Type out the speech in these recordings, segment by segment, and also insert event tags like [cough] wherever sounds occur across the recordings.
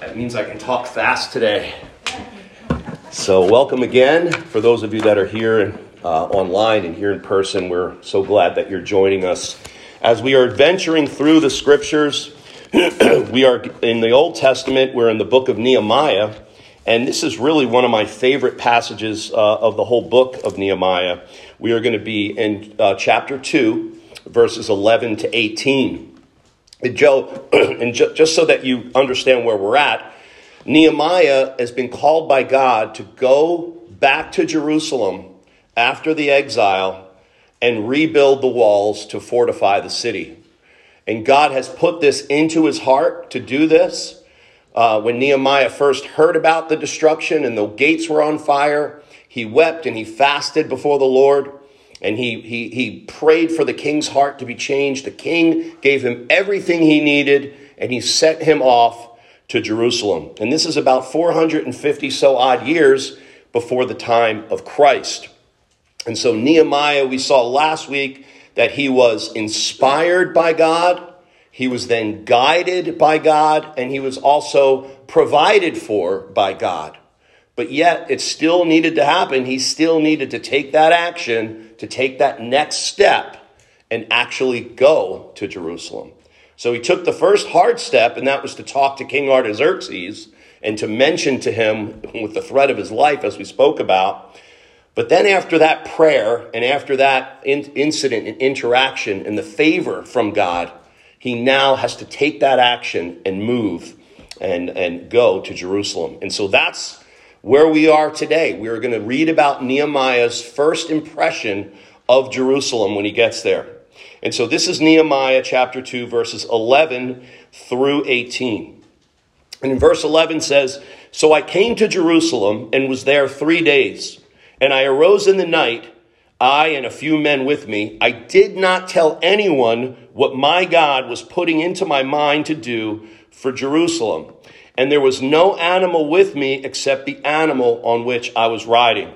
That means I can talk fast today. So, welcome again. For those of you that are here uh, online and here in person, we're so glad that you're joining us. As we are adventuring through the scriptures, [clears throat] we are in the Old Testament, we're in the book of Nehemiah, and this is really one of my favorite passages uh, of the whole book of Nehemiah. We are going to be in uh, chapter 2, verses 11 to 18. Joe, [clears throat] and ju- just so that you understand where we're at, Nehemiah has been called by God to go back to Jerusalem after the exile and rebuild the walls to fortify the city. And God has put this into his heart to do this. Uh, when Nehemiah first heard about the destruction and the gates were on fire, he wept and he fasted before the Lord and he, he, he prayed for the king's heart to be changed. The king gave him everything he needed, and he sent him off to Jerusalem. And this is about 450 so odd years before the time of Christ. And so, Nehemiah, we saw last week that he was inspired by God, he was then guided by God, and he was also provided for by God. But yet, it still needed to happen. He still needed to take that action, to take that next step, and actually go to Jerusalem. So he took the first hard step, and that was to talk to King Artaxerxes and to mention to him with the threat of his life, as we spoke about. But then, after that prayer and after that in- incident and interaction and the favor from God, he now has to take that action and move and, and go to Jerusalem. And so that's where we are today. We are going to read about Nehemiah's first impression of Jerusalem when he gets there. And so this is Nehemiah chapter 2, verses 11 through 18. And in verse 11 says, So I came to Jerusalem and was there three days. And I arose in the night, I and a few men with me. I did not tell anyone what my God was putting into my mind to do for Jerusalem and there was no animal with me except the animal on which I was riding.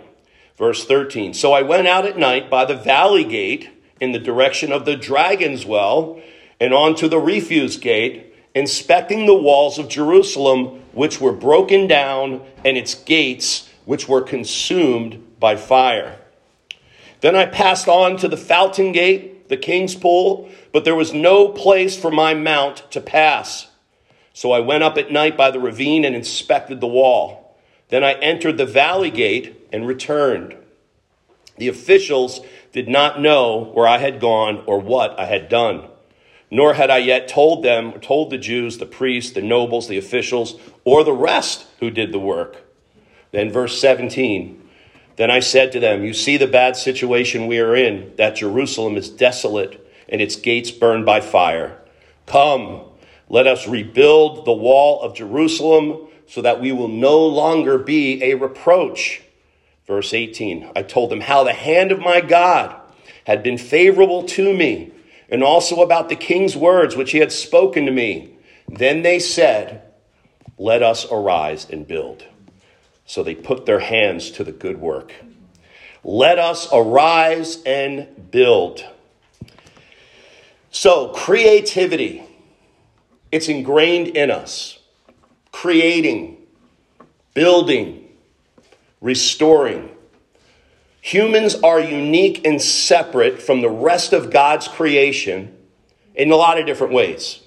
Verse 13 So I went out at night by the valley gate in the direction of the dragon's well and on to the refuse gate, inspecting the walls of Jerusalem, which were broken down, and its gates, which were consumed by fire. Then I passed on to the fountain gate, the king's pool, but there was no place for my mount to pass. So I went up at night by the ravine and inspected the wall. Then I entered the valley gate and returned. The officials did not know where I had gone or what I had done. Nor had I yet told them, told the Jews, the priests, the nobles, the officials, or the rest who did the work. Then, verse 17 Then I said to them, You see the bad situation we are in, that Jerusalem is desolate and its gates burned by fire. Come, let us rebuild the wall of Jerusalem so that we will no longer be a reproach. Verse 18 I told them how the hand of my God had been favorable to me, and also about the king's words which he had spoken to me. Then they said, Let us arise and build. So they put their hands to the good work. Let us arise and build. So, creativity it's ingrained in us. Creating, building, restoring. Humans are unique and separate from the rest of God's creation in a lot of different ways.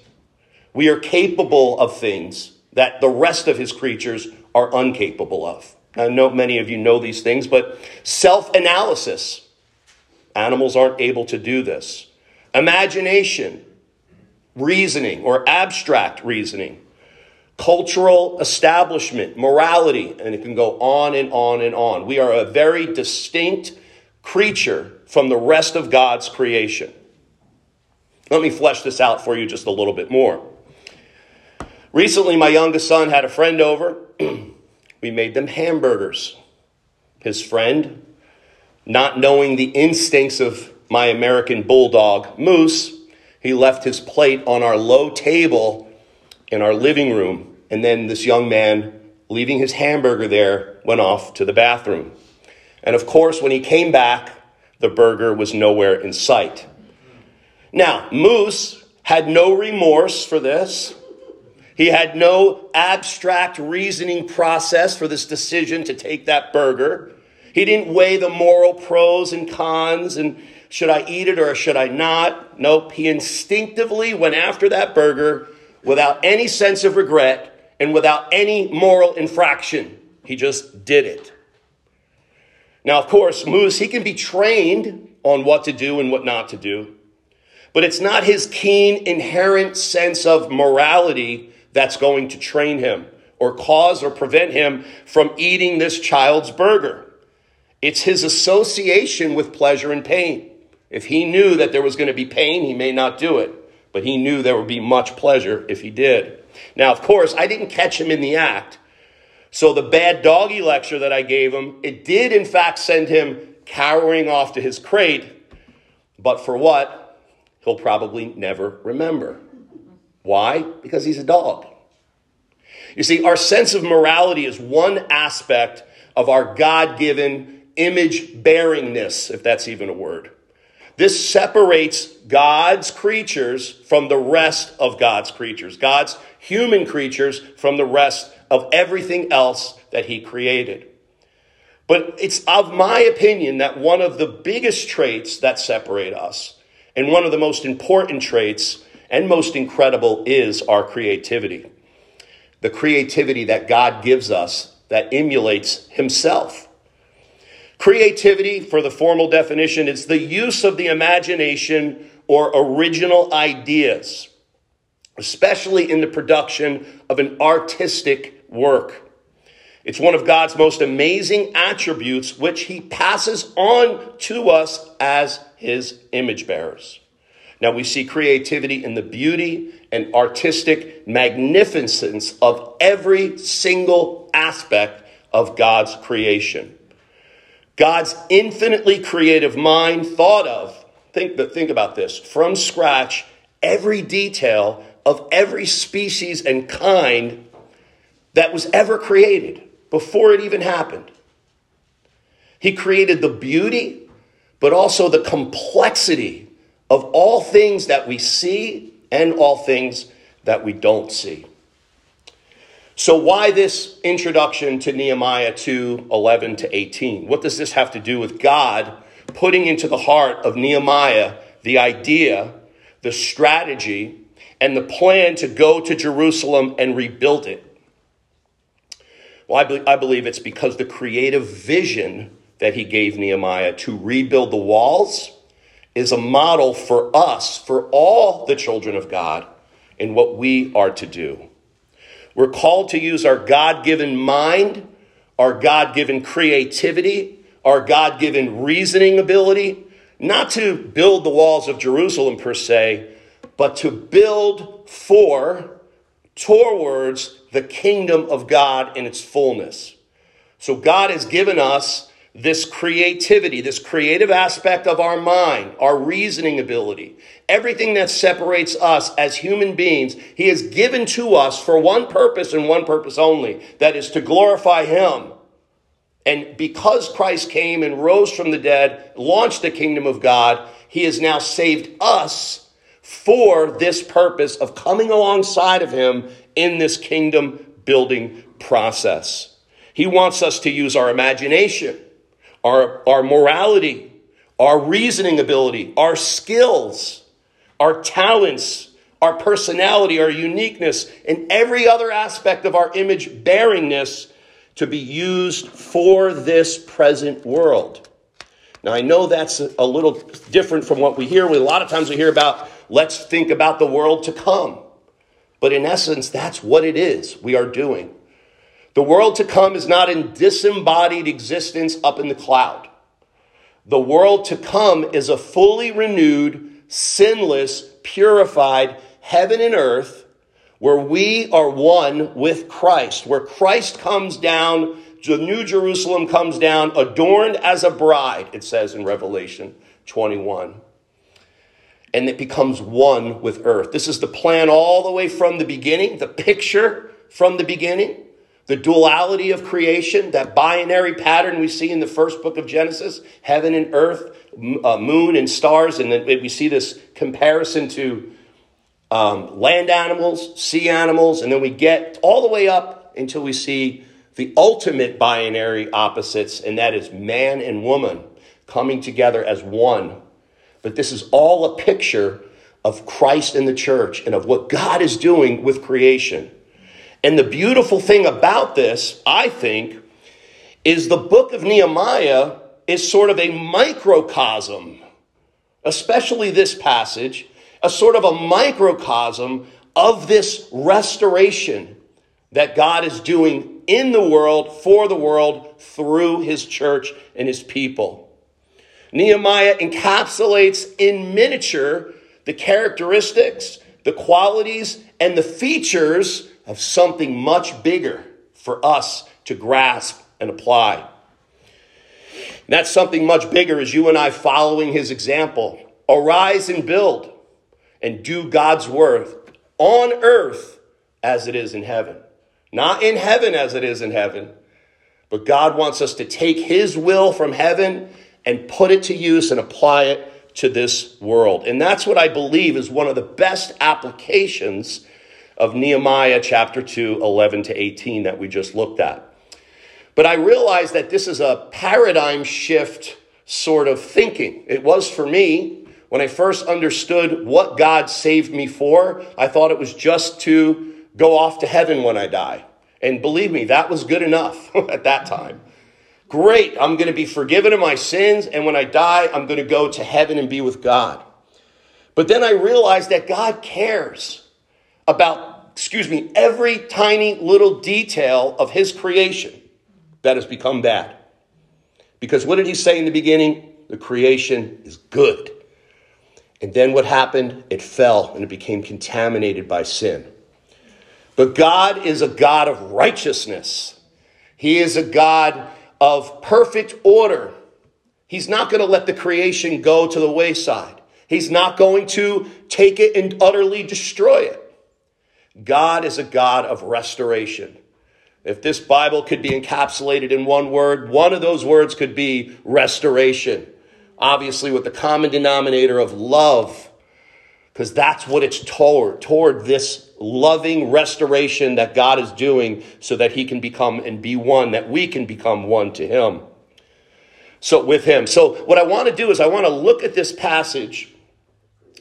We are capable of things that the rest of his creatures are incapable of. I know many of you know these things, but self analysis. Animals aren't able to do this. Imagination reasoning or abstract reasoning, cultural establishment, morality, and it can go on and on and on. We are a very distinct creature from the rest of God's creation. Let me flesh this out for you just a little bit more. Recently, my youngest son had a friend over. [clears throat] we made them hamburgers. His friend, not knowing the instincts of my American bulldog, Moose, he left his plate on our low table in our living room. And then this young man, leaving his hamburger there, went off to the bathroom. And of course, when he came back, the burger was nowhere in sight. Now, Moose had no remorse for this, He had no abstract reasoning process for this decision to take that burger. He didn't weigh the moral pros and cons and should I eat it or should I not? Nope. He instinctively went after that burger without any sense of regret and without any moral infraction. He just did it. Now, of course, Moose, he can be trained on what to do and what not to do, but it's not his keen, inherent sense of morality that's going to train him or cause or prevent him from eating this child's burger. It's his association with pleasure and pain. If he knew that there was going to be pain, he may not do it, but he knew there would be much pleasure if he did. Now, of course, I didn't catch him in the act. So the bad doggy lecture that I gave him, it did in fact send him cowering off to his crate. But for what? He'll probably never remember. Why? Because he's a dog. You see, our sense of morality is one aspect of our God given image bearingness, if that's even a word. This separates God's creatures from the rest of God's creatures, God's human creatures from the rest of everything else that He created. But it's of my opinion that one of the biggest traits that separate us, and one of the most important traits and most incredible is our creativity. The creativity that God gives us that emulates Himself. Creativity, for the formal definition, is the use of the imagination or original ideas, especially in the production of an artistic work. It's one of God's most amazing attributes, which He passes on to us as His image bearers. Now we see creativity in the beauty and artistic magnificence of every single aspect of God's creation. God's infinitely creative mind thought of, think, think about this, from scratch, every detail of every species and kind that was ever created before it even happened. He created the beauty, but also the complexity of all things that we see and all things that we don't see. So, why this introduction to Nehemiah 2 11 to 18? What does this have to do with God putting into the heart of Nehemiah the idea, the strategy, and the plan to go to Jerusalem and rebuild it? Well, I, be- I believe it's because the creative vision that he gave Nehemiah to rebuild the walls is a model for us, for all the children of God, in what we are to do. We're called to use our God given mind, our God given creativity, our God given reasoning ability, not to build the walls of Jerusalem per se, but to build for, towards the kingdom of God in its fullness. So God has given us this creativity, this creative aspect of our mind, our reasoning ability, everything that separates us as human beings, He has given to us for one purpose and one purpose only that is to glorify Him. And because Christ came and rose from the dead, launched the kingdom of God, He has now saved us for this purpose of coming alongside of Him in this kingdom building process. He wants us to use our imagination our, our morality, our reasoning ability, our skills, our talents, our personality, our uniqueness, and every other aspect of our image bearingness to be used for this present world. Now, I know that's a little different from what we hear. A lot of times we hear about, let's think about the world to come. But in essence, that's what it is we are doing. The world to come is not in disembodied existence up in the cloud. The world to come is a fully renewed, sinless, purified heaven and earth where we are one with Christ, where Christ comes down, the New Jerusalem comes down, adorned as a bride, it says in Revelation 21. And it becomes one with earth. This is the plan all the way from the beginning, the picture from the beginning the duality of creation, that binary pattern we see in the first book of Genesis heaven and earth, uh, moon and stars, and then we see this comparison to um, land animals, sea animals, and then we get all the way up until we see the ultimate binary opposites, and that is man and woman coming together as one. But this is all a picture of Christ and the church and of what God is doing with creation. And the beautiful thing about this, I think, is the book of Nehemiah is sort of a microcosm, especially this passage, a sort of a microcosm of this restoration that God is doing in the world, for the world, through his church and his people. Nehemiah encapsulates in miniature the characteristics, the qualities, and the features of something much bigger for us to grasp and apply. And that's something much bigger as you and I following his example. Arise and build and do God's work on earth as it is in heaven. Not in heaven as it is in heaven, but God wants us to take his will from heaven and put it to use and apply it to this world. And that's what I believe is one of the best applications of Nehemiah chapter 2, 11 to 18 that we just looked at. But I realize that this is a paradigm shift sort of thinking. It was for me when I first understood what God saved me for. I thought it was just to go off to heaven when I die. And believe me, that was good enough [laughs] at that time. Great, I'm going to be forgiven of my sins, and when I die, I'm going to go to heaven and be with God. But then I realized that God cares about, excuse me, every tiny little detail of his creation that has become bad. Because what did he say in the beginning? The creation is good. And then what happened? It fell and it became contaminated by sin. But God is a God of righteousness. He is a God of perfect order. He's not going to let the creation go to the wayside. He's not going to take it and utterly destroy it. God is a God of restoration. If this Bible could be encapsulated in one word, one of those words could be restoration. Obviously, with the common denominator of love, because that's what it's toward, toward this loving restoration that God is doing so that he can become and be one, that we can become one to him. So, with him. So, what I want to do is I want to look at this passage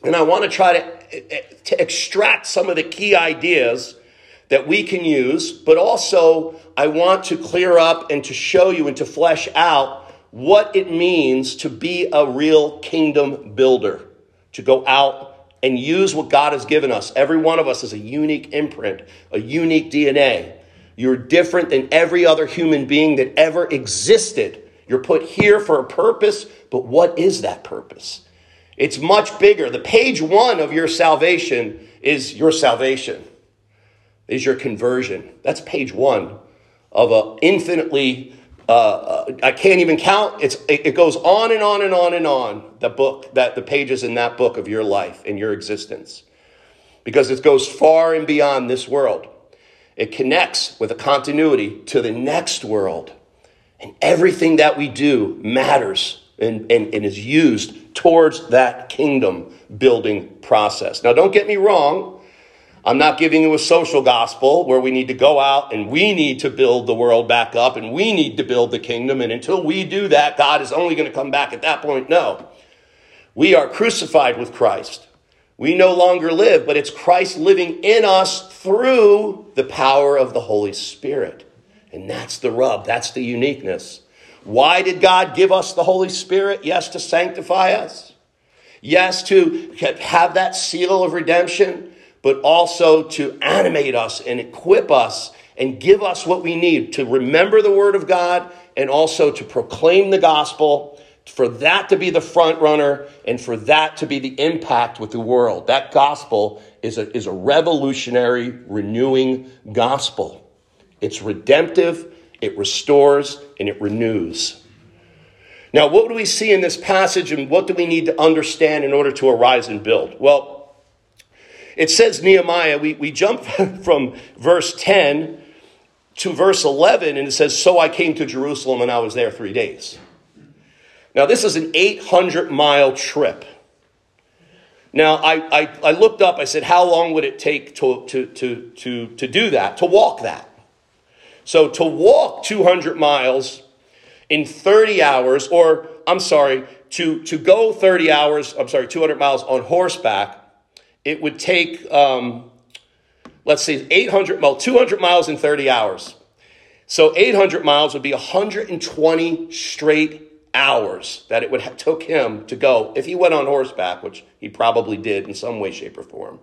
and I want to try to, eh, eh, to extract some of the key ideas that we can use, but also I want to clear up and to show you and to flesh out what it means to be a real kingdom builder, to go out and use what God has given us. Every one of us is a unique imprint, a unique DNA. You're different than every other human being that ever existed. You're put here for a purpose, but what is that purpose? It's much bigger. The page one of your salvation is your salvation, is your conversion. That's page one of an infinitely uh, uh, I can't even count. It's, it, it goes on and on and on and on, the book, that the pages in that book of your life and your existence. Because it goes far and beyond this world. It connects with a continuity to the next world. And everything that we do matters and, and, and is used towards that kingdom building process. Now, don't get me wrong. I'm not giving you a social gospel where we need to go out and we need to build the world back up and we need to build the kingdom. And until we do that, God is only going to come back at that point. No. We are crucified with Christ. We no longer live, but it's Christ living in us through the power of the Holy Spirit. And that's the rub, that's the uniqueness. Why did God give us the Holy Spirit? Yes, to sanctify us. Yes, to have that seal of redemption but also to animate us and equip us and give us what we need to remember the Word of God and also to proclaim the gospel, for that to be the front runner and for that to be the impact with the world. That gospel is a, is a revolutionary, renewing gospel. It's redemptive, it restores, and it renews. Now, what do we see in this passage and what do we need to understand in order to arise and build? Well, it says Nehemiah, we, we jump [laughs] from verse 10 to verse 11, and it says, So I came to Jerusalem and I was there three days. Now, this is an 800 mile trip. Now, I, I, I, looked up, I said, how long would it take to, to, to, to, to do that, to walk that? So to walk 200 miles in 30 hours, or I'm sorry, to, to go 30 hours, I'm sorry, 200 miles on horseback, it would take, um, let's see, 800, well, 200 miles in 30 hours. So 800 miles would be 120 straight hours that it would have took him to go if he went on horseback, which he probably did in some way, shape, or form,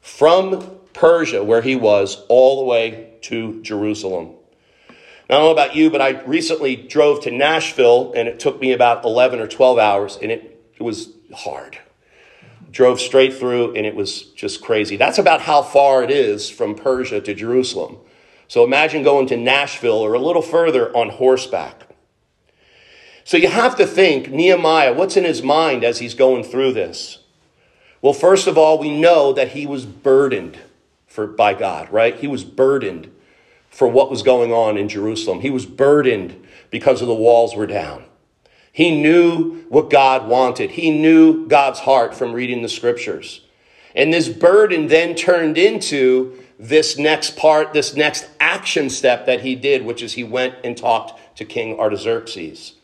from Persia, where he was, all the way to Jerusalem. Now, I don't know about you, but I recently drove to Nashville and it took me about 11 or 12 hours and it, it was hard. Drove straight through and it was just crazy. That's about how far it is from Persia to Jerusalem. So imagine going to Nashville or a little further on horseback. So you have to think, Nehemiah, what's in his mind as he's going through this? Well, first of all, we know that he was burdened for, by God, right? He was burdened for what was going on in Jerusalem. He was burdened because of the walls were down. He knew what God wanted. He knew God's heart from reading the scriptures. And this burden then turned into this next part, this next action step that he did, which is he went and talked to King Artaxerxes.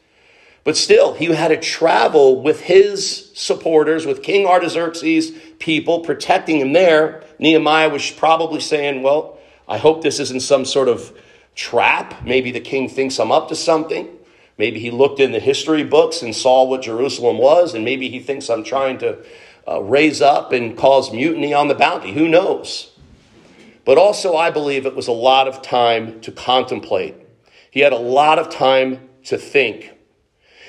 But still, he had to travel with his supporters, with King Artaxerxes' people, protecting him there. Nehemiah was probably saying, Well, I hope this isn't some sort of trap. Maybe the king thinks I'm up to something. Maybe he looked in the history books and saw what Jerusalem was, and maybe he thinks I'm trying to uh, raise up and cause mutiny on the bounty. Who knows? But also, I believe it was a lot of time to contemplate. He had a lot of time to think.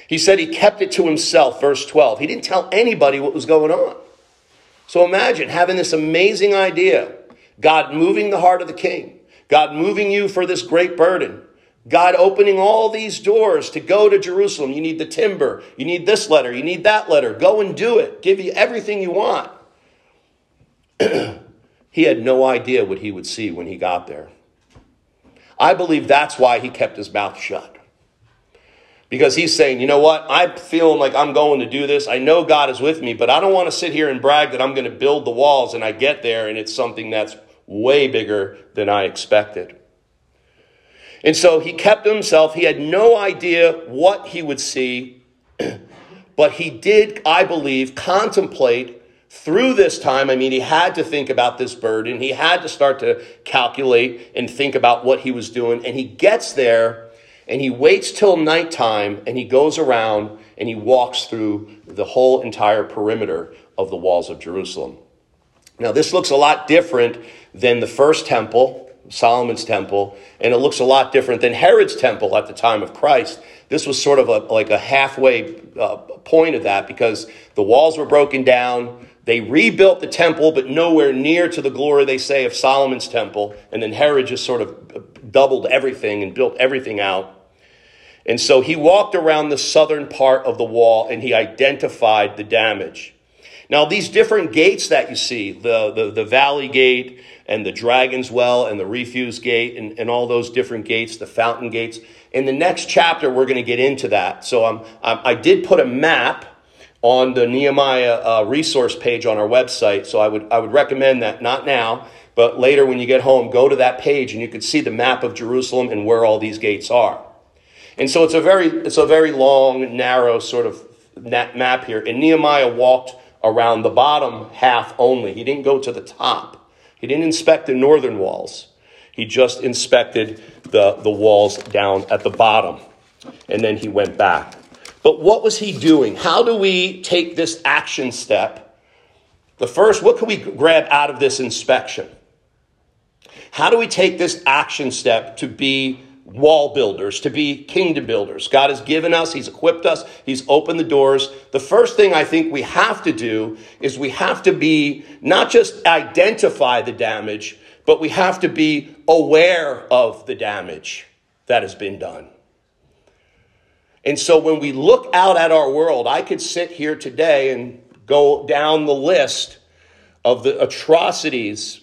He said he kept it to himself, verse 12. He didn't tell anybody what was going on. So imagine having this amazing idea God moving the heart of the king, God moving you for this great burden, God opening all these doors to go to Jerusalem. You need the timber, you need this letter, you need that letter. Go and do it, give you everything you want. [clears throat] he had no idea what he would see when he got there. I believe that's why he kept his mouth shut because he's saying, you know what? I'm feeling like I'm going to do this. I know God is with me, but I don't want to sit here and brag that I'm going to build the walls and I get there and it's something that's way bigger than I expected. And so he kept himself. He had no idea what he would see, [clears throat] but he did, I believe, contemplate through this time. I mean, he had to think about this burden. He had to start to calculate and think about what he was doing. And he gets there and he waits till nighttime and he goes around and he walks through the whole entire perimeter of the walls of Jerusalem. Now, this looks a lot different than the first temple, Solomon's temple, and it looks a lot different than Herod's temple at the time of Christ. This was sort of a, like a halfway uh, point of that because the walls were broken down. They rebuilt the temple, but nowhere near to the glory, they say, of Solomon's temple. And then Herod just sort of doubled everything and built everything out. And so he walked around the southern part of the wall and he identified the damage. Now, these different gates that you see, the, the, the Valley Gate and the Dragon's Well and the Refuse Gate and, and all those different gates, the fountain gates, in the next chapter, we're going to get into that. So um, I did put a map on the Nehemiah uh, resource page on our website. So I would, I would recommend that, not now, but later when you get home, go to that page and you can see the map of Jerusalem and where all these gates are. And so it's a very, it's a very long, narrow sort of map here. And Nehemiah walked around the bottom half only. He didn't go to the top. He didn't inspect the northern walls. He just inspected the, the walls down at the bottom. And then he went back. But what was he doing? How do we take this action step? The first, what can we grab out of this inspection? How do we take this action step to be wall builders, to be kingdom builders. God has given us, He's equipped us, He's opened the doors. The first thing I think we have to do is we have to be not just identify the damage, but we have to be aware of the damage that has been done. And so when we look out at our world, I could sit here today and go down the list of the atrocities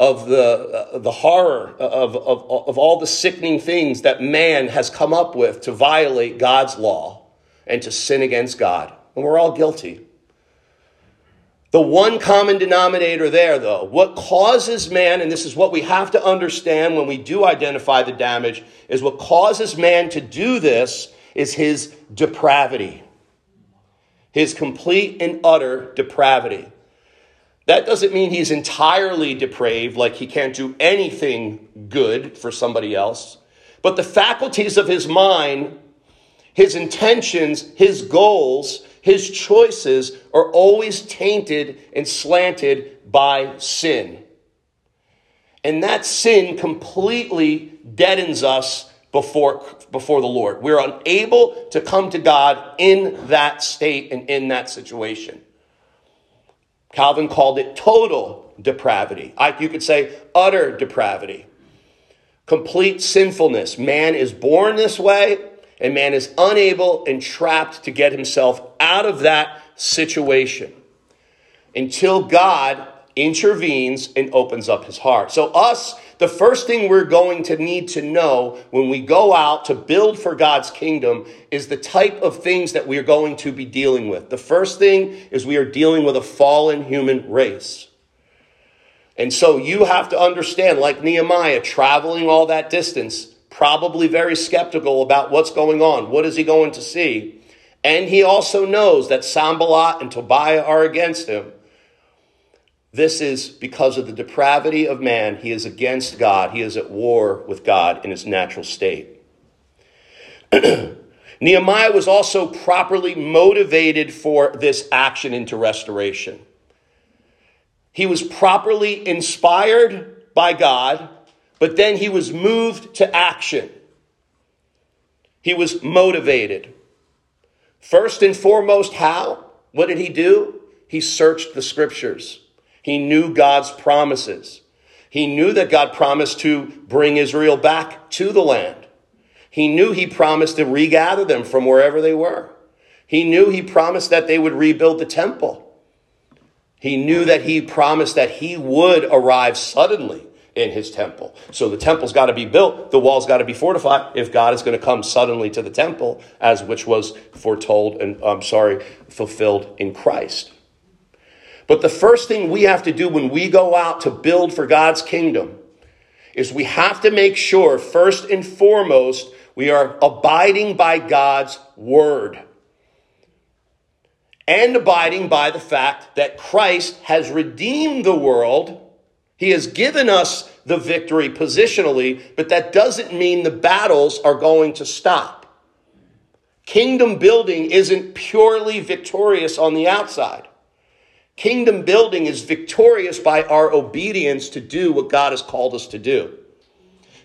of the, uh, the horror of, of, of all the sickening things that man has come up with to violate God's law and to sin against God. And we're all guilty. The one common denominator there, though, what causes man, and this is what we have to understand when we do identify the damage, is what causes man to do this is his depravity, his complete and utter depravity. That doesn't mean he's entirely depraved, like he can't do anything good for somebody else. But the faculties of his mind, his intentions, his goals, his choices are always tainted and slanted by sin. And that sin completely deadens us before, before the Lord. We're unable to come to God in that state and in that situation. Calvin called it total depravity. I, you could say utter depravity. Complete sinfulness. Man is born this way, and man is unable and trapped to get himself out of that situation until God intervenes and opens up his heart. So, us, the first thing we're going to need to know when we go out to build for God's kingdom is the type of things that we are going to be dealing with. The first thing is we are dealing with a fallen human race. And so you have to understand, like Nehemiah, traveling all that distance, probably very skeptical about what's going on. What is he going to see? And he also knows that Sanballat and Tobiah are against him. This is because of the depravity of man. He is against God. He is at war with God in his natural state. [clears throat] Nehemiah was also properly motivated for this action into restoration. He was properly inspired by God, but then he was moved to action. He was motivated. First and foremost, how? What did he do? He searched the scriptures. He knew God's promises. He knew that God promised to bring Israel back to the land. He knew he promised to regather them from wherever they were. He knew he promised that they would rebuild the temple. He knew that he promised that he would arrive suddenly in his temple. So the temple's got to be built, the wall's got to be fortified if God is going to come suddenly to the temple, as which was foretold and I'm sorry, fulfilled in Christ. But the first thing we have to do when we go out to build for God's kingdom is we have to make sure, first and foremost, we are abiding by God's word. And abiding by the fact that Christ has redeemed the world. He has given us the victory positionally, but that doesn't mean the battles are going to stop. Kingdom building isn't purely victorious on the outside. Kingdom building is victorious by our obedience to do what God has called us to do.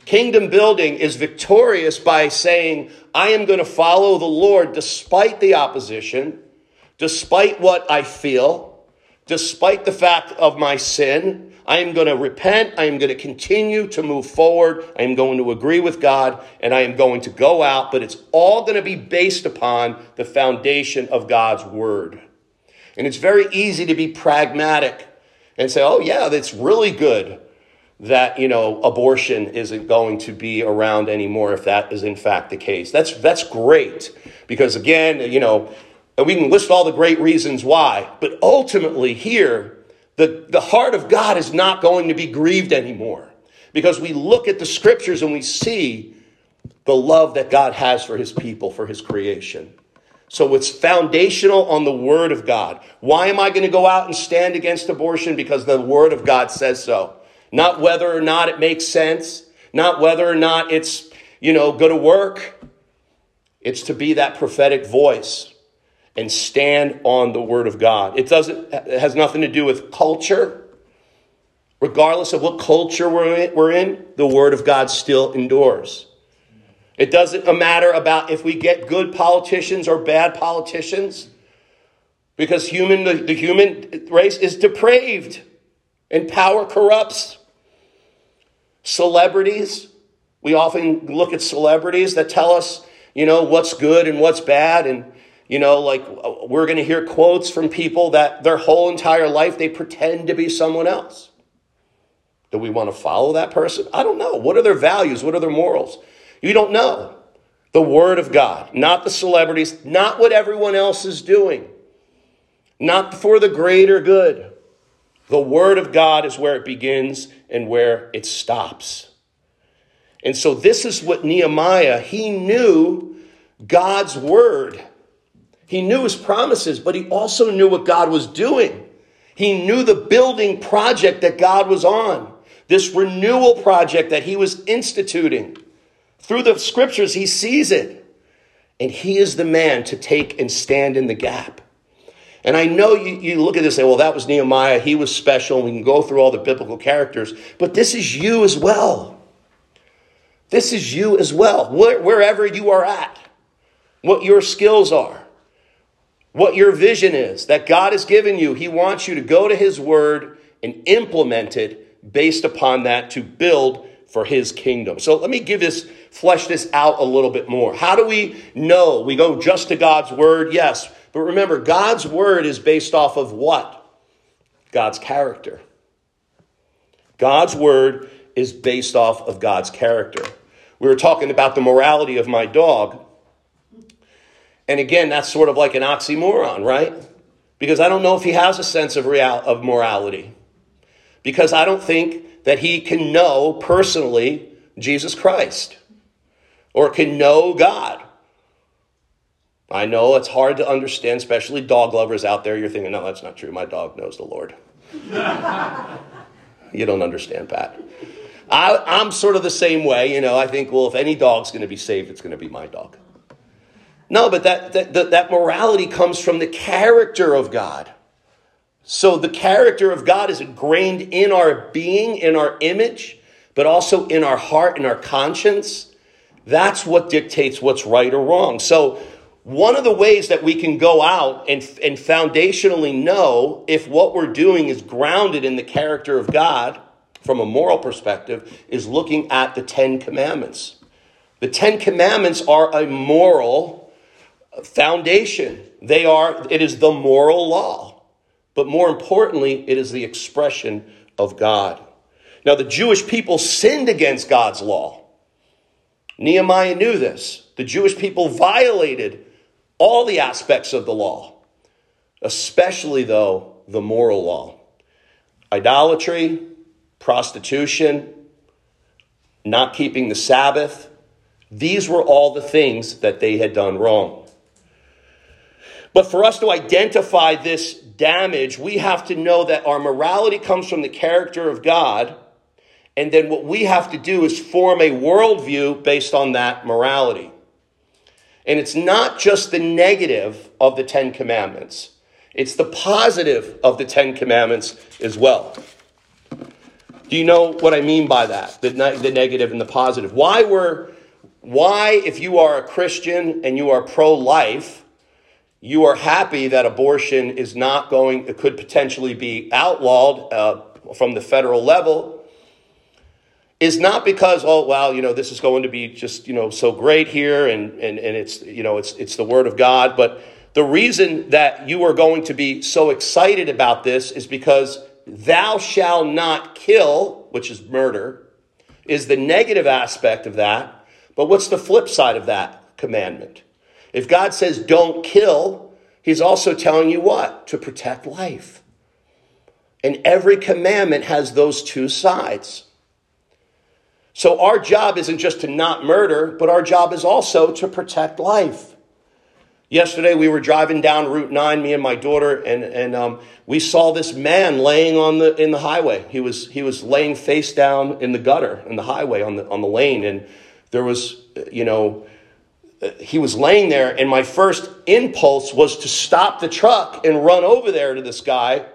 Kingdom building is victorious by saying, I am going to follow the Lord despite the opposition, despite what I feel, despite the fact of my sin. I am going to repent. I am going to continue to move forward. I am going to agree with God and I am going to go out, but it's all going to be based upon the foundation of God's word. And it's very easy to be pragmatic and say, oh, yeah, that's really good that, you know, abortion isn't going to be around anymore if that is in fact the case. That's, that's great because, again, you know, we can list all the great reasons why, but ultimately here, the, the heart of God is not going to be grieved anymore because we look at the scriptures and we see the love that God has for his people, for his creation. So it's foundational on the Word of God. Why am I going to go out and stand against abortion? Because the Word of God says so. Not whether or not it makes sense, not whether or not it's, you know, going to work. It's to be that prophetic voice and stand on the Word of God. It doesn't, it has nothing to do with culture. Regardless of what culture we're in, the Word of God still endures. It doesn't matter about if we get good politicians or bad politicians, because human, the, the human race is depraved and power corrupts. Celebrities, we often look at celebrities that tell us, you know, what's good and what's bad. And, you know, like we're going to hear quotes from people that their whole entire life they pretend to be someone else. Do we want to follow that person? I don't know. What are their values? What are their morals? You don't know. The Word of God, not the celebrities, not what everyone else is doing. not for the greater good. The Word of God is where it begins and where it stops. And so, this is what Nehemiah, he knew God's Word. He knew his promises, but he also knew what God was doing. He knew the building project that God was on, this renewal project that he was instituting. Through the scriptures, he sees it. And he is the man to take and stand in the gap. And I know you, you look at this and say, well, that was Nehemiah. He was special. We can go through all the biblical characters. But this is you as well. This is you as well. Where, wherever you are at, what your skills are, what your vision is that God has given you, He wants you to go to His Word and implement it based upon that to build for His kingdom. So let me give this, flesh this out a little bit more. How do we know? We go just to God's Word, yes. But remember, God's word is based off of what? God's character. God's word is based off of God's character. We were talking about the morality of my dog. And again, that's sort of like an oxymoron, right? Because I don't know if he has a sense of real of morality. Because I don't think that he can know personally Jesus Christ or can know God I know it's hard to understand, especially dog lovers out there. You're thinking, no, that's not true. My dog knows the Lord. [laughs] you don't understand, Pat. I, am sort of the same way. You know, I think, well, if any dog's going to be saved, it's going to be my dog. No, but that, that, that, that morality comes from the character of God. So the character of God is ingrained in our being, in our image, but also in our heart and our conscience. That's what dictates what's right or wrong. So one of the ways that we can go out and, and foundationally know if what we're doing is grounded in the character of God from a moral perspective is looking at the Ten Commandments. The Ten Commandments are a moral foundation. They are, it is the moral law. But more importantly, it is the expression of God. Now, the Jewish people sinned against God's law. Nehemiah knew this. The Jewish people violated all the aspects of the law, especially, though, the moral law idolatry, prostitution, not keeping the Sabbath. These were all the things that they had done wrong. But for us to identify this damage, we have to know that our morality comes from the character of God. And then what we have to do is form a worldview based on that morality. And it's not just the negative of the Ten Commandments, it's the positive of the Ten Commandments as well. Do you know what I mean by that? The, the negative and the positive. Why were, why, if you are a Christian and you are pro life, you are happy that abortion is not going, it could potentially be outlawed uh, from the federal level is not because oh well you know this is going to be just you know so great here and and, and it's you know it's it's the word of god. But the reason that you are going to be so excited about this is because thou shalt not kill which is murder is the negative aspect of that. But what's the flip side of that commandment if god says don't kill he's also telling you what to protect life and every commandment has those two sides so our job isn't just to not murder, but our job is also to protect life. Yesterday we were driving down Route 9, me and my daughter, and, and um, we saw this man laying on the, in the highway. He was, he was laying face down in the gutter, in the highway, on the, on the lane. And there was, you know, Uh, he was laying there, and my first impulse was to stop the truck and run over there to this guy.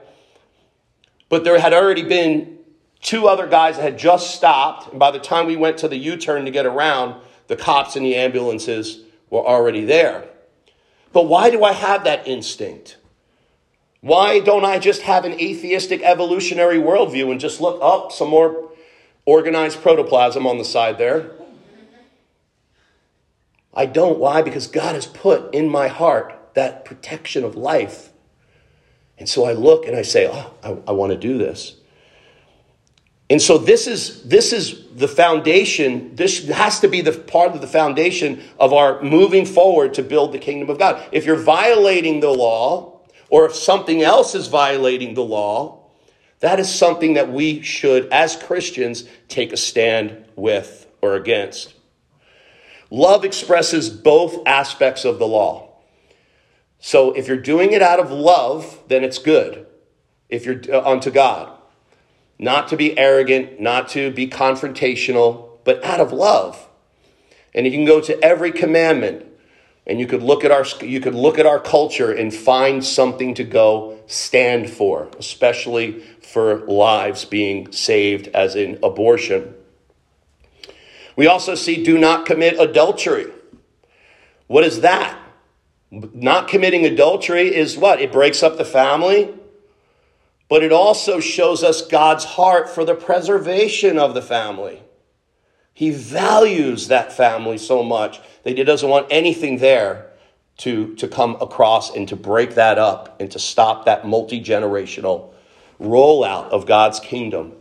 But there had already been two other guys that had just stopped. And by the time we went to the U turn to get around, the cops and the ambulances were already there. But why do I have that instinct? Why don't I just have an atheistic evolutionary worldview and just look up some more organized protoplasm on the side there? I don't. Why? Because God has put in my heart that protection of life. And so I look and I say, oh, I, I want to do this. And so this is this is the foundation. This has to be the part of the foundation of our moving forward to build the kingdom of God. If you're violating the law or if something else is violating the law, that is something that we should, as Christians, take a stand with or against. Love expresses both aspects of the law. So if you're doing it out of love, then it's good. If you're uh, unto God, not to be arrogant, not to be confrontational, but out of love. And you can go to every commandment and you could look at our you could look at our culture and find something to go stand for, especially for lives being saved as in abortion. We also see do not commit adultery. What is that? Not committing adultery is what? It breaks up the family, but it also shows us God's heart for the preservation of the family. He values that family so much that he doesn't want anything there to, to come across and to break that up and to stop that multi generational rollout of God's kingdom.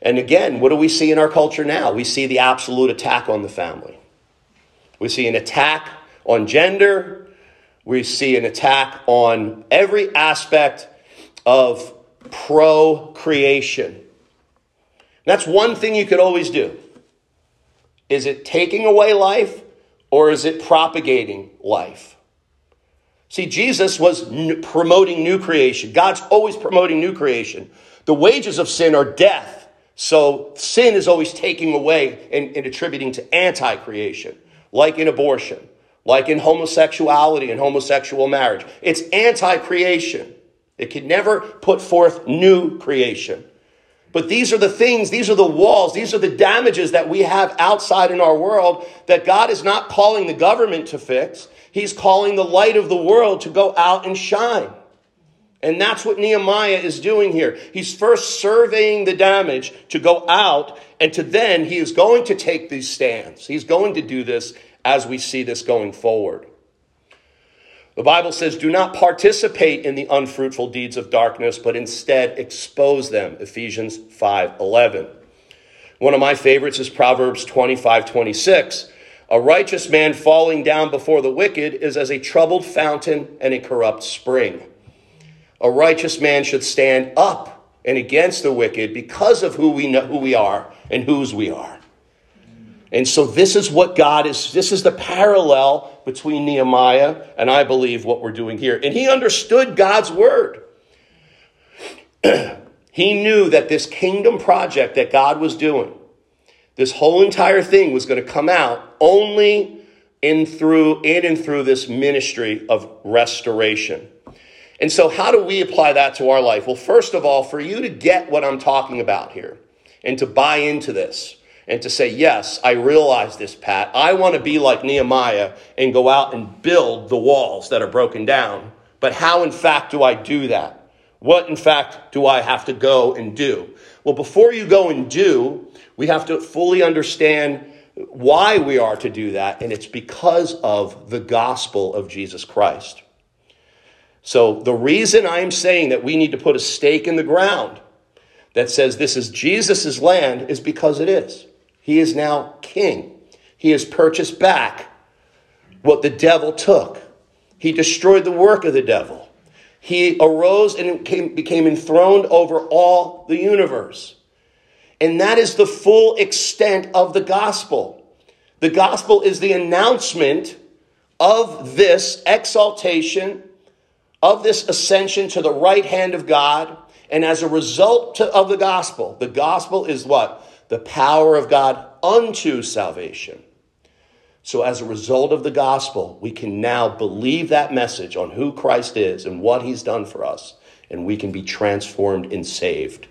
And again, what do we see in our culture now? We see the absolute attack on the family. We see an attack on gender. We see an attack on every aspect of procreation. That's one thing you could always do. Is it taking away life or is it propagating life? See, Jesus was promoting new creation. God's always promoting new creation. The wages of sin are death. So sin is always taking away and, and attributing to anti creation, like in abortion, like in homosexuality and homosexual marriage. It's anti creation. It can never put forth new creation. But these are the things, these are the walls, these are the damages that we have outside in our world that God is not calling the government to fix. He's calling the light of the world to go out and shine. And that's what Nehemiah is doing here. He's first surveying the damage to go out, and to then he is going to take these stands. He's going to do this as we see this going forward. The Bible says, do not participate in the unfruitful deeds of darkness, but instead expose them. Ephesians 5 11. One of my favorites is Proverbs 25 26. A righteous man falling down before the wicked is as a troubled fountain and a corrupt spring. A righteous man should stand up and against the wicked because of who we know who we are and whose we are. And so this is what God is, this is the parallel between Nehemiah and I believe what we're doing here. And he understood God's word. [clears throat] he knew that this kingdom project that God was doing, this whole entire thing was going to come out only in through in and through this ministry of restoration. And so how do we apply that to our life? Well, first of all, for you to get what I'm talking about here and to buy into this, and to say, Yes, I realize this, Pat. I want to be like Nehemiah and go out and build the walls that are broken down. But how, in fact, do I do that? What, in fact, do I have to go and do? Well, before you go and do, we have to fully understand why we are to do that, and it's because of the gospel of Jesus Christ. So, the reason I'm saying that we need to put a stake in the ground that says this is Jesus' land is because it is. He is now king. He has purchased back what the devil took. He destroyed the work of the devil. He arose and became enthroned over all the universe. And that is the full extent of the gospel. The gospel is the announcement of this exaltation, of this ascension to the right hand of God. And as a result of the gospel, the gospel is what? the power of God unto salvation. So, as a result of the gospel, we can now believe that message on who Christ is and what he's done for us, and we can be transformed and saved.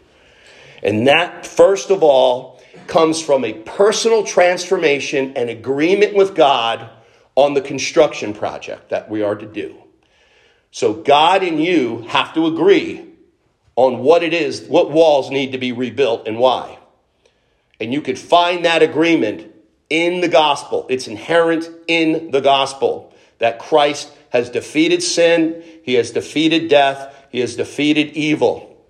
And that, first of all, comes from a personal transformation and agreement with God on the construction project that we are to do. So, God and you have to agree on what it is, what walls need to be rebuilt and why. And you could find that agreement in the gospel. It's inherent in the gospel that Christ has defeated sin, he has defeated death, he has defeated evil.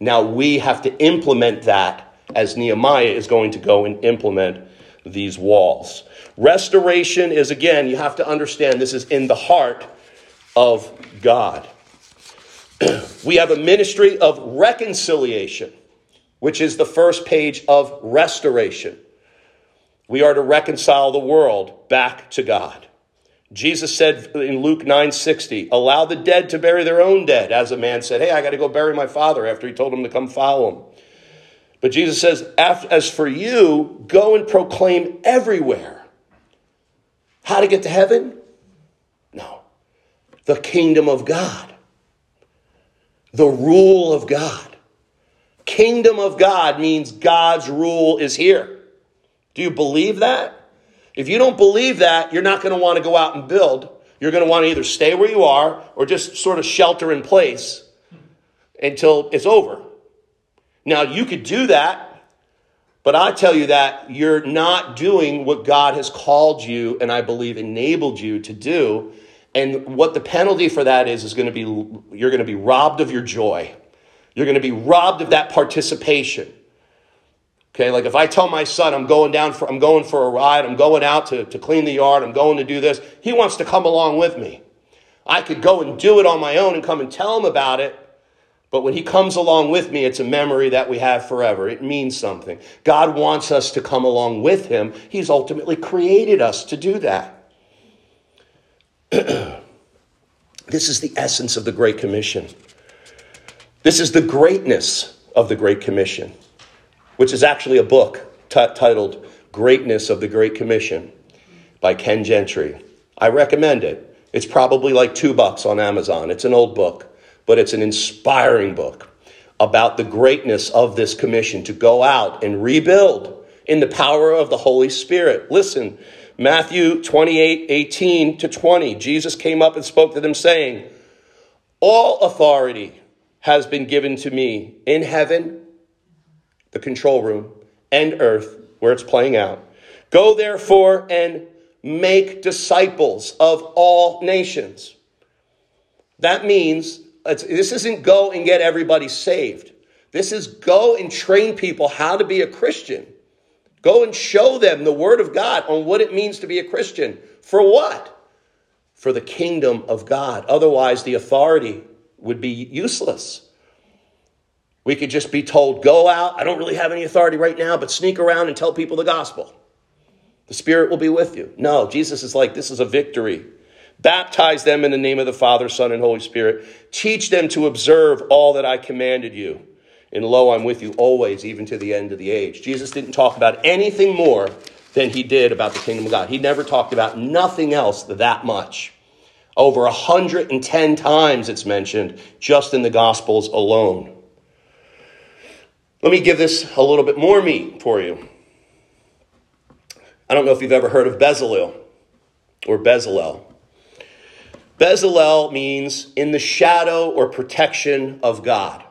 Now we have to implement that as Nehemiah is going to go and implement these walls. Restoration is, again, you have to understand this is in the heart of God. [clears throat] we have a ministry of reconciliation, which is the first page of restoration. We are to reconcile the world back to God. Jesus said in Luke 9:60, "Allow the dead to bury their own dead." As a man said, "Hey, I got to go bury my father," after he told him to come follow him. But Jesus says, "As for you, go and proclaim everywhere." How to get to heaven? The kingdom of God. The rule of God. Kingdom of God means God's rule is here. Do you believe that? If you don't believe that, you're not going to want to go out and build. You're going to want to either stay where you are or just sort of shelter in place until it's over. Now, you could do that, but I tell you that you're not doing what God has called you and I believe enabled you to do. And what the penalty for that is, is going to be you're going to be robbed of your joy. You're going to be robbed of that participation. Okay, like if I tell my son I'm going down for I'm going for a ride, I'm going out to, to clean the yard, I'm going to do this, he wants to come along with me. I could go and do it on my own and come and tell him about it. But when he comes along with me, it's a memory that we have forever. It means something. God wants us to come along with him. He's ultimately created us to do that. [clears throat] this is the essence of the Great Commission. This is the greatness of the Great Commission which is actually a book t- titled Greatness of the Great Commission by Ken Gentry. I recommend it. It's probably like two bucks on Amazon. It's an old book, but it's an inspiring book about the greatness of this commission to go out and rebuild in the power of the Holy Spirit. Listen, Matthew 28 18 to 20. Jesus came up and spoke to them, saying, All authority has been given to me in heaven the control room, and earth, where it's playing out. Go therefore and make disciples of all nations. That means this isn't go and get everybody saved. This is go and train people how to be a Christian. Go and show them the Word of God on what it means to be a Christian. For what? For the kingdom of God. Otherwise, the authority would be useless. We could just be told, go out. I don't really have any authority right now, but sneak around and tell people the gospel. The Spirit will be with you. No, Jesus is like, this is a victory. Baptize them in the name of the Father, Son, and Holy Spirit. Teach them to observe all that I commanded you. And lo, I'm with you always, even to the end of the age. Jesus didn't talk about anything more than he did about the kingdom of God. He never talked about nothing else that much. Over 110 times it's mentioned just in the Gospels alone. Let me give this a little bit more meat for you. I don't know if you've ever heard of Bezalel or Bezalel. Bezalel means in the shadow or protection of God.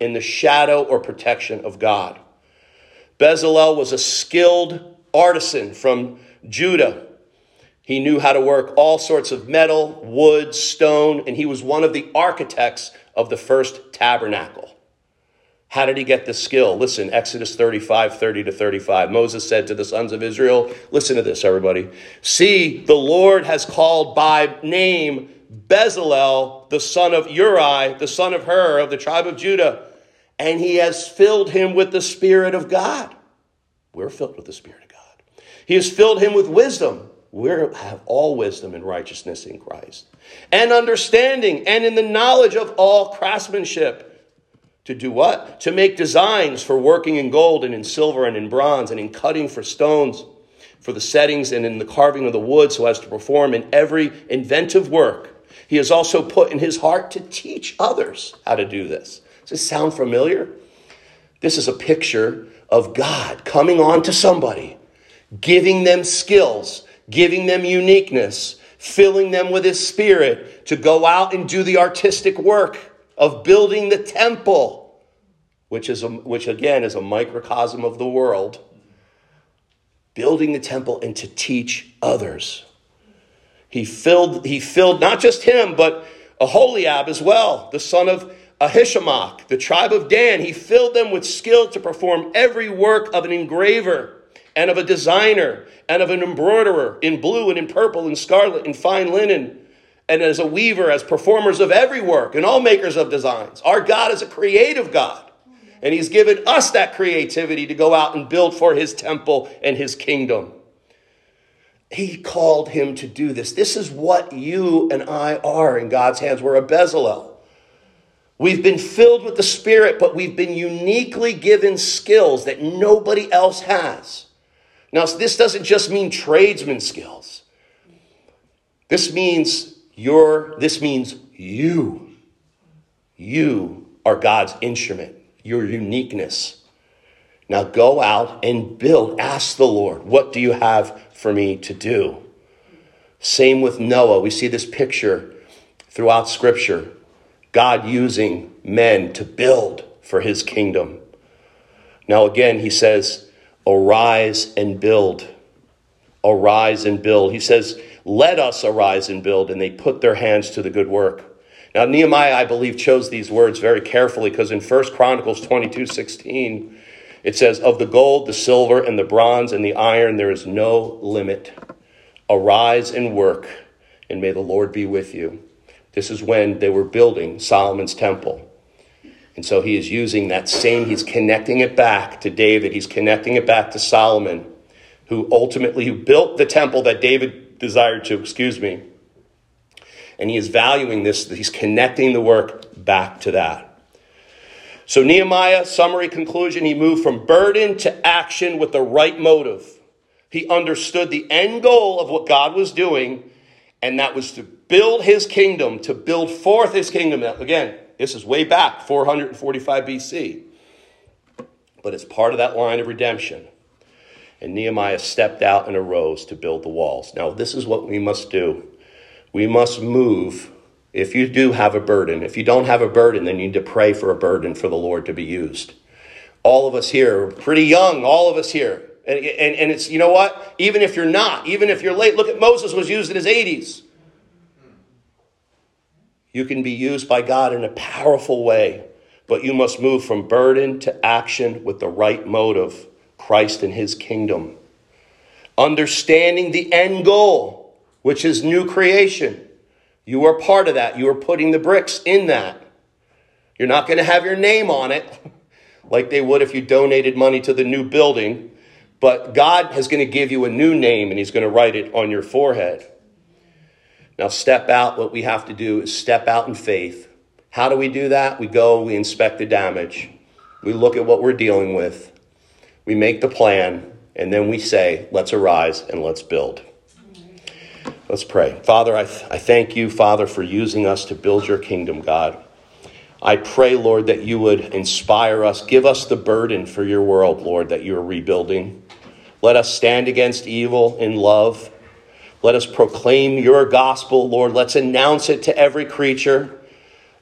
In the shadow or protection of God. Bezalel was a skilled artisan from Judah. He knew how to work all sorts of metal, wood, stone, and he was one of the architects of the first tabernacle. How did he get the skill? Listen, Exodus 35, 30 to 35. Moses said to the sons of Israel, listen to this, everybody. See, the Lord has called by name Bezalel, the son of Uri, the son of Hur, of the tribe of Judah, and he has filled him with the Spirit of God. We're filled with the Spirit of God. He has filled him with wisdom. We have all wisdom and righteousness in Christ, and understanding, and in the knowledge of all craftsmanship to do what? To make designs for working in gold and in silver and in bronze and in cutting for stones, for the settings and in the carving of the wood, so as to perform in every inventive work. He has also put in his heart to teach others how to do this. Does this sound familiar? This is a picture of God coming on to somebody, giving them skills, giving them uniqueness, filling them with his spirit to go out and do the artistic work of building the temple, which, is a, which again is a microcosm of the world, building the temple and to teach others. He filled, he filled not just him, but Aholiab as well, the son of Ahishamach, the tribe of Dan. He filled them with skill to perform every work of an engraver and of a designer and of an embroiderer in blue and in purple and scarlet and fine linen and as a weaver, as performers of every work, and all makers of designs. Our God is a creative God. And He's given us that creativity to go out and build for His temple and His kingdom. He called him to do this. This is what you and I are in God's hands. We're a Bezalel. We've been filled with the Spirit, but we've been uniquely given skills that nobody else has. Now, this doesn't just mean tradesman skills. This means your this means you. You are God's instrument, your uniqueness. Now go out and build. Ask the Lord, what do you have for me to do? Same with Noah. We see this picture throughout Scripture. God using men to build for his kingdom. Now, again, he says, Arise and build. Arise and build. He says, Let us arise and build. And they put their hands to the good work. Now, Nehemiah, I believe, chose these words very carefully because in 1 Chronicles 22 16, it says, Of the gold, the silver, and the bronze, and the iron, there is no limit. Arise and work, and may the Lord be with you. This is when they were building Solomon's temple. And so he is using that same, he's connecting it back to David, he's connecting it back to Solomon, who ultimately who built the temple that David desired to, excuse me. And he is valuing this, he's connecting the work back to that. So, Nehemiah, summary conclusion, he moved from burden to action with the right motive. He understood the end goal of what God was doing, and that was to build his kingdom, to build forth his kingdom. Again, this is way back, 445 BC. But it's part of that line of redemption. And Nehemiah stepped out and arose to build the walls. Now, this is what we must do. We must move if you do have a burden, if you don't have a burden, then you need to pray for a burden for the Lord to be used. All of us here, are pretty young, all of us here. And, and, and it's, you know what? Even if you're not, even if you're late, look at Moses was used in his 80s. You can be used by God in a powerful way, but you must move from burden to action with the right motive Christ and his kingdom. Understanding the end goal, which is new creation. You are part of that. You are putting the bricks in that. You're not going to have your name on it [laughs] like they would if you donated money to the new building, but God is going to give you a new name and He's going to write it on your forehead. Now, step out. What we have to do is step out in faith. How do we do that? We go, we inspect the damage, we look at what we're dealing with, we make the plan, and then we say, let's arise and let's build. Let's pray. Father, I, th- I thank you, Father, for using us to build your kingdom, God. I pray, Lord, that you would inspire us. Give us the burden for your world, Lord, that you are rebuilding. Let us stand against evil in love. Let us proclaim your gospel, Lord. Let's announce it to every creature.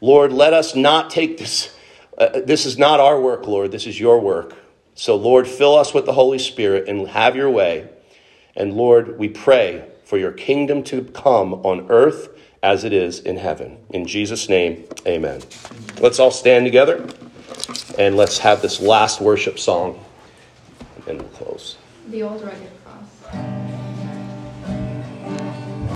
Lord, let us not take this. Uh, this is not our work, Lord. This is your work. So, Lord, fill us with the Holy Spirit and have your way. And, Lord, we pray for your kingdom to come on earth as it is in heaven. In Jesus' name, amen. Let's all stand together and let's have this last worship song and we'll close. The old rugged cross.